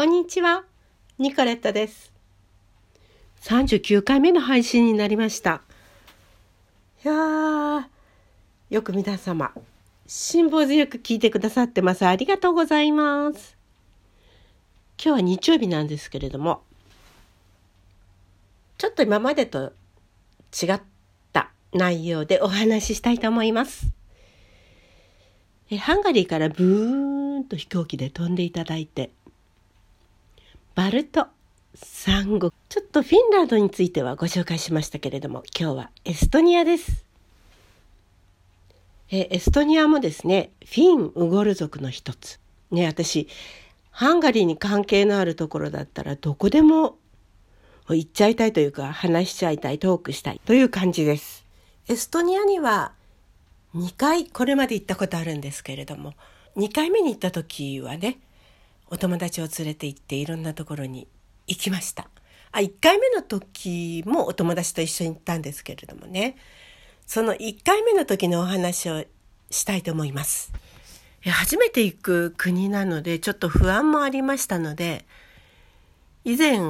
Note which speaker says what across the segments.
Speaker 1: こんにちは。ニコレットです。39回目の配信になりました。いやー、よく皆様、辛抱強く聞いてくださってます。ありがとうございます。今日は日曜日なんですけれども、ちょっと今までと違った内容でお話ししたいと思います。えハンガリーからブーンと飛行機で飛んでいただいて、バルト三国。ちょっとフィンランドについてはご紹介しましたけれども、今日はエストニアです。えエストニアもですね、フィン・ウゴル族の一つ。ね、私、ハンガリーに関係のあるところだったらどこでも行っちゃいたいというか、話しちゃいたい、トークしたいという感じです。エストニアには2回これまで行ったことあるんですけれども、2回目に行った時はね、お友達を連れて行っていろんなところに行きました。あ、1回目の時もお友達と一緒に行ったんですけれどもね。その1回目の時のお話をしたいと思います。初めて行く国なのでちょっと不安もありましたので、以前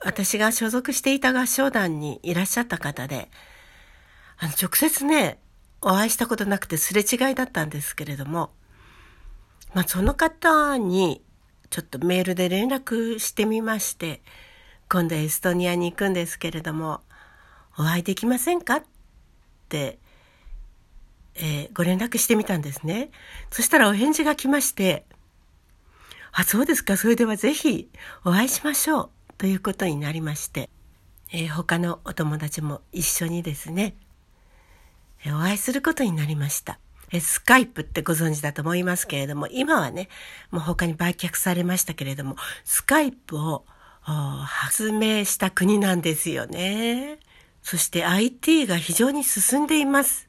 Speaker 1: 私が所属していた合唱団にいらっしゃった方で、あの直接ね、お会いしたことなくてすれ違いだったんですけれども、まあその方にちょっとメールで連絡してみまして、今度エストニアに行くんですけれども、お会いできませんかって、えーご連絡してみたんですね。そしたらお返事が来まして、あ、そうですか、それではぜひお会いしましょうということになりまして、えー他のお友達も一緒にですね、えーお会いすることになりました。えスカイプってご存知だと思いますけれども、今はね、もう他に売却されましたけれども、スカイプを発明した国なんですよね。そして IT が非常に進んでいます。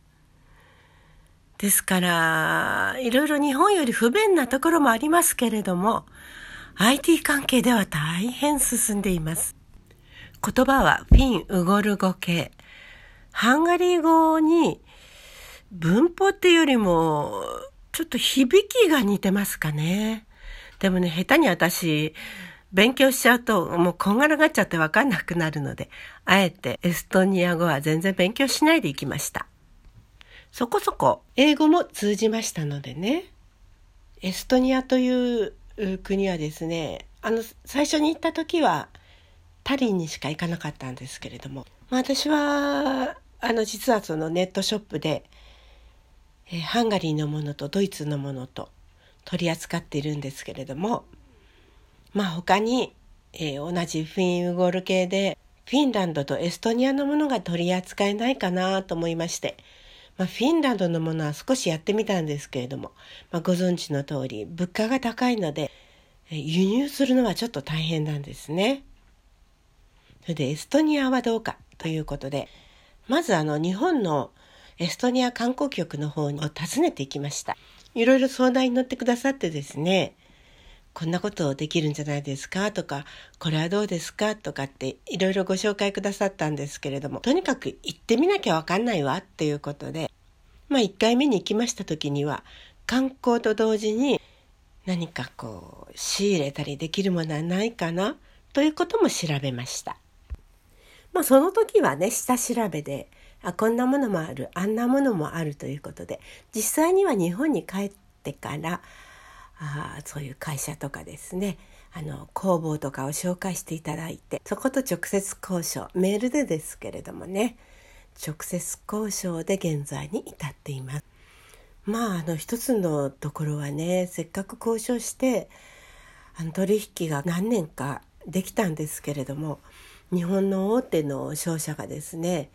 Speaker 1: ですから、いろいろ日本より不便なところもありますけれども、IT 関係では大変進んでいます。言葉はフィン・ウゴル語系。ハンガリー語に文法っていうよりも、ちょっと響きが似てますかね。でもね、下手に私、勉強しちゃうともうこんがらがっちゃってわかんなくなるので、あえてエストニア語は全然勉強しないで行きました。そこそこ英語も通じましたのでね。エストニアという国はですね、あの、最初に行った時はタリンにしか行かなかったんですけれども、まあ、私は、あの、実はそのネットショップで、えーハンガリーのものとドイツのものと取り扱っているんですけれども、まあ他に、えー同じフィンウゴル系でフィンランドとエストニアのものが取り扱えないかなと思いまして、まあ、フィンランドのものは少しやってみたんですけれども、まあ、ご存知の通り物価が高いのでえ輸入するのはちょっと大変なんですね。それでエストニアはどうかということでまずあの日本のエストニア観光局の方を訪ねていきました。いろいろ相談に乗ってくださってですね、こんなことできるんじゃないですか？とか、これはどうですか？とかっていろいろご紹介くださったんですけれども、とにかく行ってみなきゃわかんないわっていうことで、まあ1回目に行きました時には、観光と同時に何かこう仕入れたりできるものはないかな？ということも調べました。まあその時はね、下調べで、あ、こんなものもある、あんなものもあるということで、実際には日本に帰ってから、あそういう会社とかですね、あの、工房とかを紹介していただいて、そこと直接交渉、メールでですけれどもね、直接交渉で現在に至っています。まあ、あの、一つのところはね、せっかく交渉して、あの取引が何年かできたんですけれども日本の大手の商社がですね、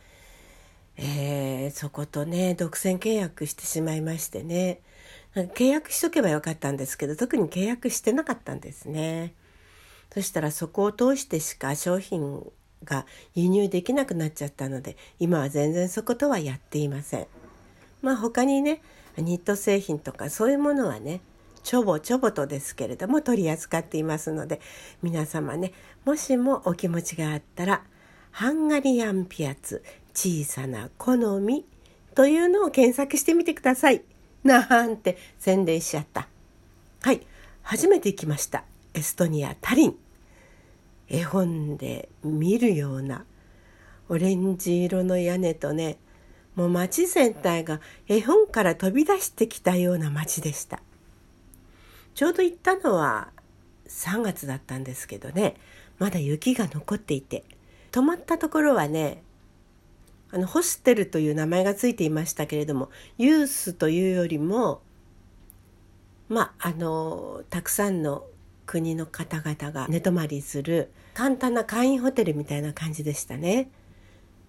Speaker 1: えーそことね独占契約してしまいましてね。契約しとけばよかったんですけど特に契約してなかったんですね。そしたらそこを通してしか商品が輸入できなくなっちゃったので今は全然そことはやっていません。まあ他にねニット製品とかそういうものはねちょぼちょぼとですけれども取り扱っていますので皆様ねもしもお気持ちがあったらハンガリアンピアツ小さな好みというのを検索してみてください。なんて宣伝しちゃった。はい、初めて行きました。エストニア・タリン絵本で見るようなオレンジ色の屋根とねもう街全体が絵本から飛び出してきたような街でしたちょうど行ったのは3月だったんですけどねまだ雪が残っていて泊まったところはねあのホステルという名前がついていましたけれどもユースというよりもまああのたくさんの国の方々が寝泊まりする簡単な簡易ホテルみたいな感じでしたね。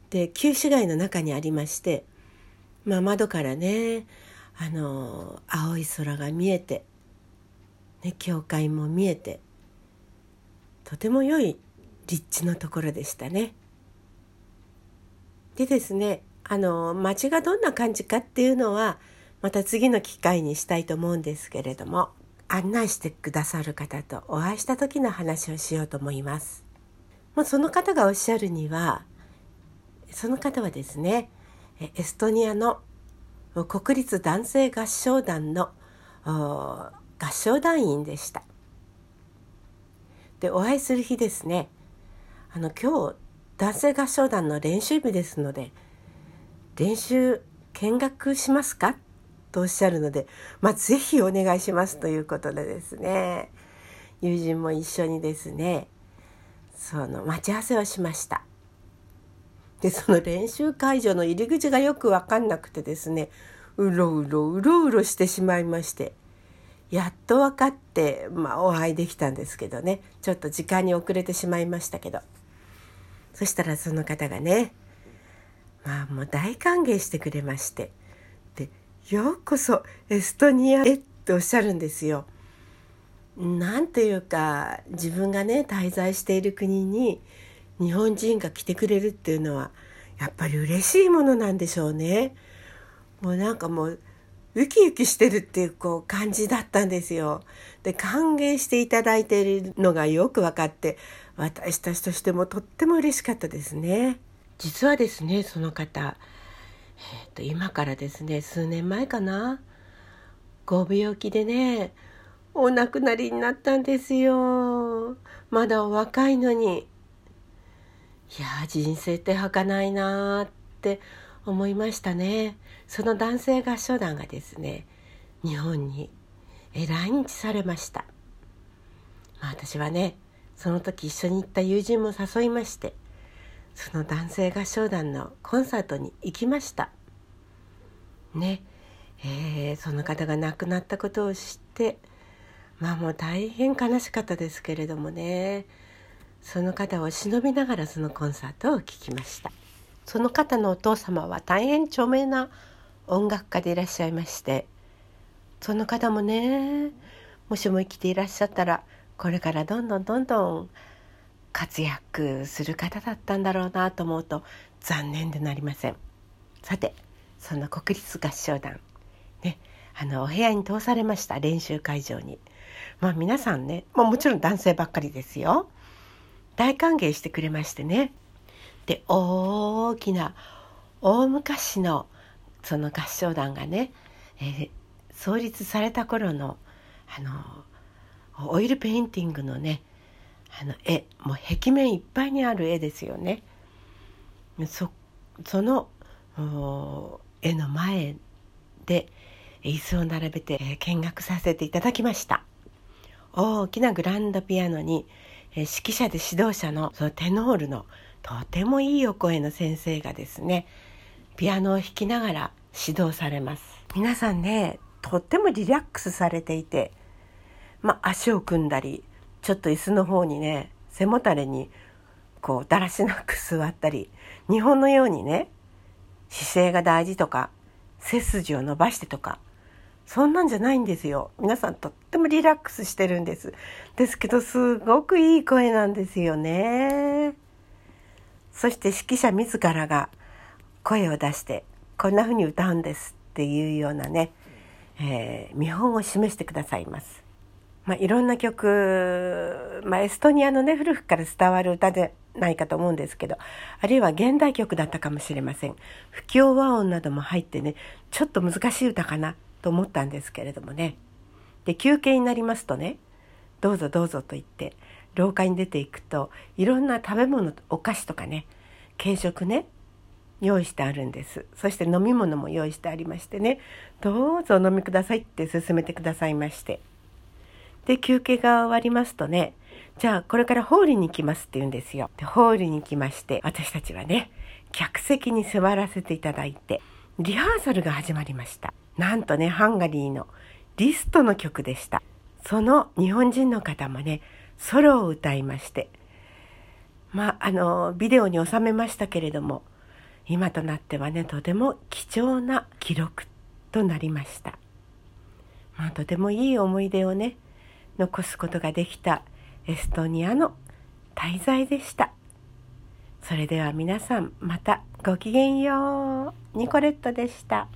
Speaker 1: で旧市街の中にありまして、まあ、窓からねあの青い空が見えて、ね、教会も見えてとても良い立地のところでしたね。でですねあの街がどんな感じかっていうのはまた次の機会にしたいと思うんですけれども案内してくださる方とお会いした時の話をしようと思います。もうその方がおっしゃるにはその方はですねエストニアの国立男性合唱団の合唱団員でした。でお会いする日ですねあの今日男性合唱団の練習日ですので練習見学しますか？とおっしゃるので、まあ、ぜひお願いしますということでですね。友人も一緒にですねその待ち合わせをしました。でその練習会場の入り口がよく分かんなくてですねうろうろうろうろしてしまいましてやっと分かって、まあ、お会いできたんですけどね。ちょっと時間に遅れてしまいましたけど。そしたらその方がねまあもう大歓迎してくれましてで「ようこそエストニアへ」っておっしゃるんですよ。なんていうか自分がね滞在している国に日本人が来てくれるっていうのはやっぱり嬉しいものなんでしょうね。もうなんかもうウキウキしてるっていうこう感じだったんですよ。で歓迎していただいているのがよく分かって私たちとしてもとっても嬉しかったですね。実はですねその方、えー、と今からですね数年前かなご病気でねお亡くなりになったんですよ。まだお若いのに。いや人生って儚いなって思いましたねその男性合唱団がですね日本に来日されました、まあ、私はねその時一緒に行った友人も誘いましてその男性合唱団のコンサートに行きました。ねえー、その方が亡くなったことを知ってまあもう大変悲しかったですけれどもねその方を忍びながらそのコンサートを聴きました。その方のお父様は大変著名な音楽家でいらっしゃいましてその方もねもしも生きていらっしゃったらこれからどんどんどんどん活躍する方だったんだろうなと思うと残念でなりません。さてその国立合唱団ねあのお部屋に通されました練習会場に。まあ皆さんね、まあ、もちろん男性ばっかりですよ。大歓迎してくれましてね。で大きな大昔のその合唱団がね、えー、創立された頃のあのオイルペインティングのねあの絵もう壁面いっぱいにある絵ですよね。そその絵の前で椅子を並べて見学させていただきました大きなグランドピアノに指揮者で指導者のそのテノールのとてもいいお声の先生がですねピアノを弾きながら指導されます皆さんねとってもリラックスされていてまあ足を組んだりちょっと椅子の方にね背もたれにこうだらしなく座ったり日本のようにね姿勢が大事とか背筋を伸ばしてとかそんなんじゃないんですよ。皆さんとってもリラックスしてるんです。ですけど、すごくいい声なんですよね。そして指揮者自らが声を出して、こんな風に歌うんですっていうようなね、えー、見本を示してくださいます。まあ、いろんな曲、まあ、エストニアのね、古くから伝わる歌でないかと思うんですけど、あるいは現代曲だったかもしれません。不協和音なども入ってね、ちょっと難しい歌かなと思ったんですけれどもね。で休憩になりますとねどうぞどうぞと言って廊下に出ていくといろんな食べ物お菓子とかね軽食ね用意してあるんです。そして飲み物も用意してありましてねどうぞお飲みくださいって勧めてくださいまして。で休憩が終わりますとねじゃあこれからホールに行きますって言うんですよ。でホールに行きまして私たちはね客席に座らせていただいてリハーサルが始まりました。なんとねハンガリーのリストの曲でした。その日本人の方もねソロを歌いましてまああのビデオに収めましたけれども今となってはねとても貴重な記録となりました、まあ、とてもいい思い出をね残すことができたエストニアの滞在でした。それでは皆さんまたごきげんよう。ニコレットでした。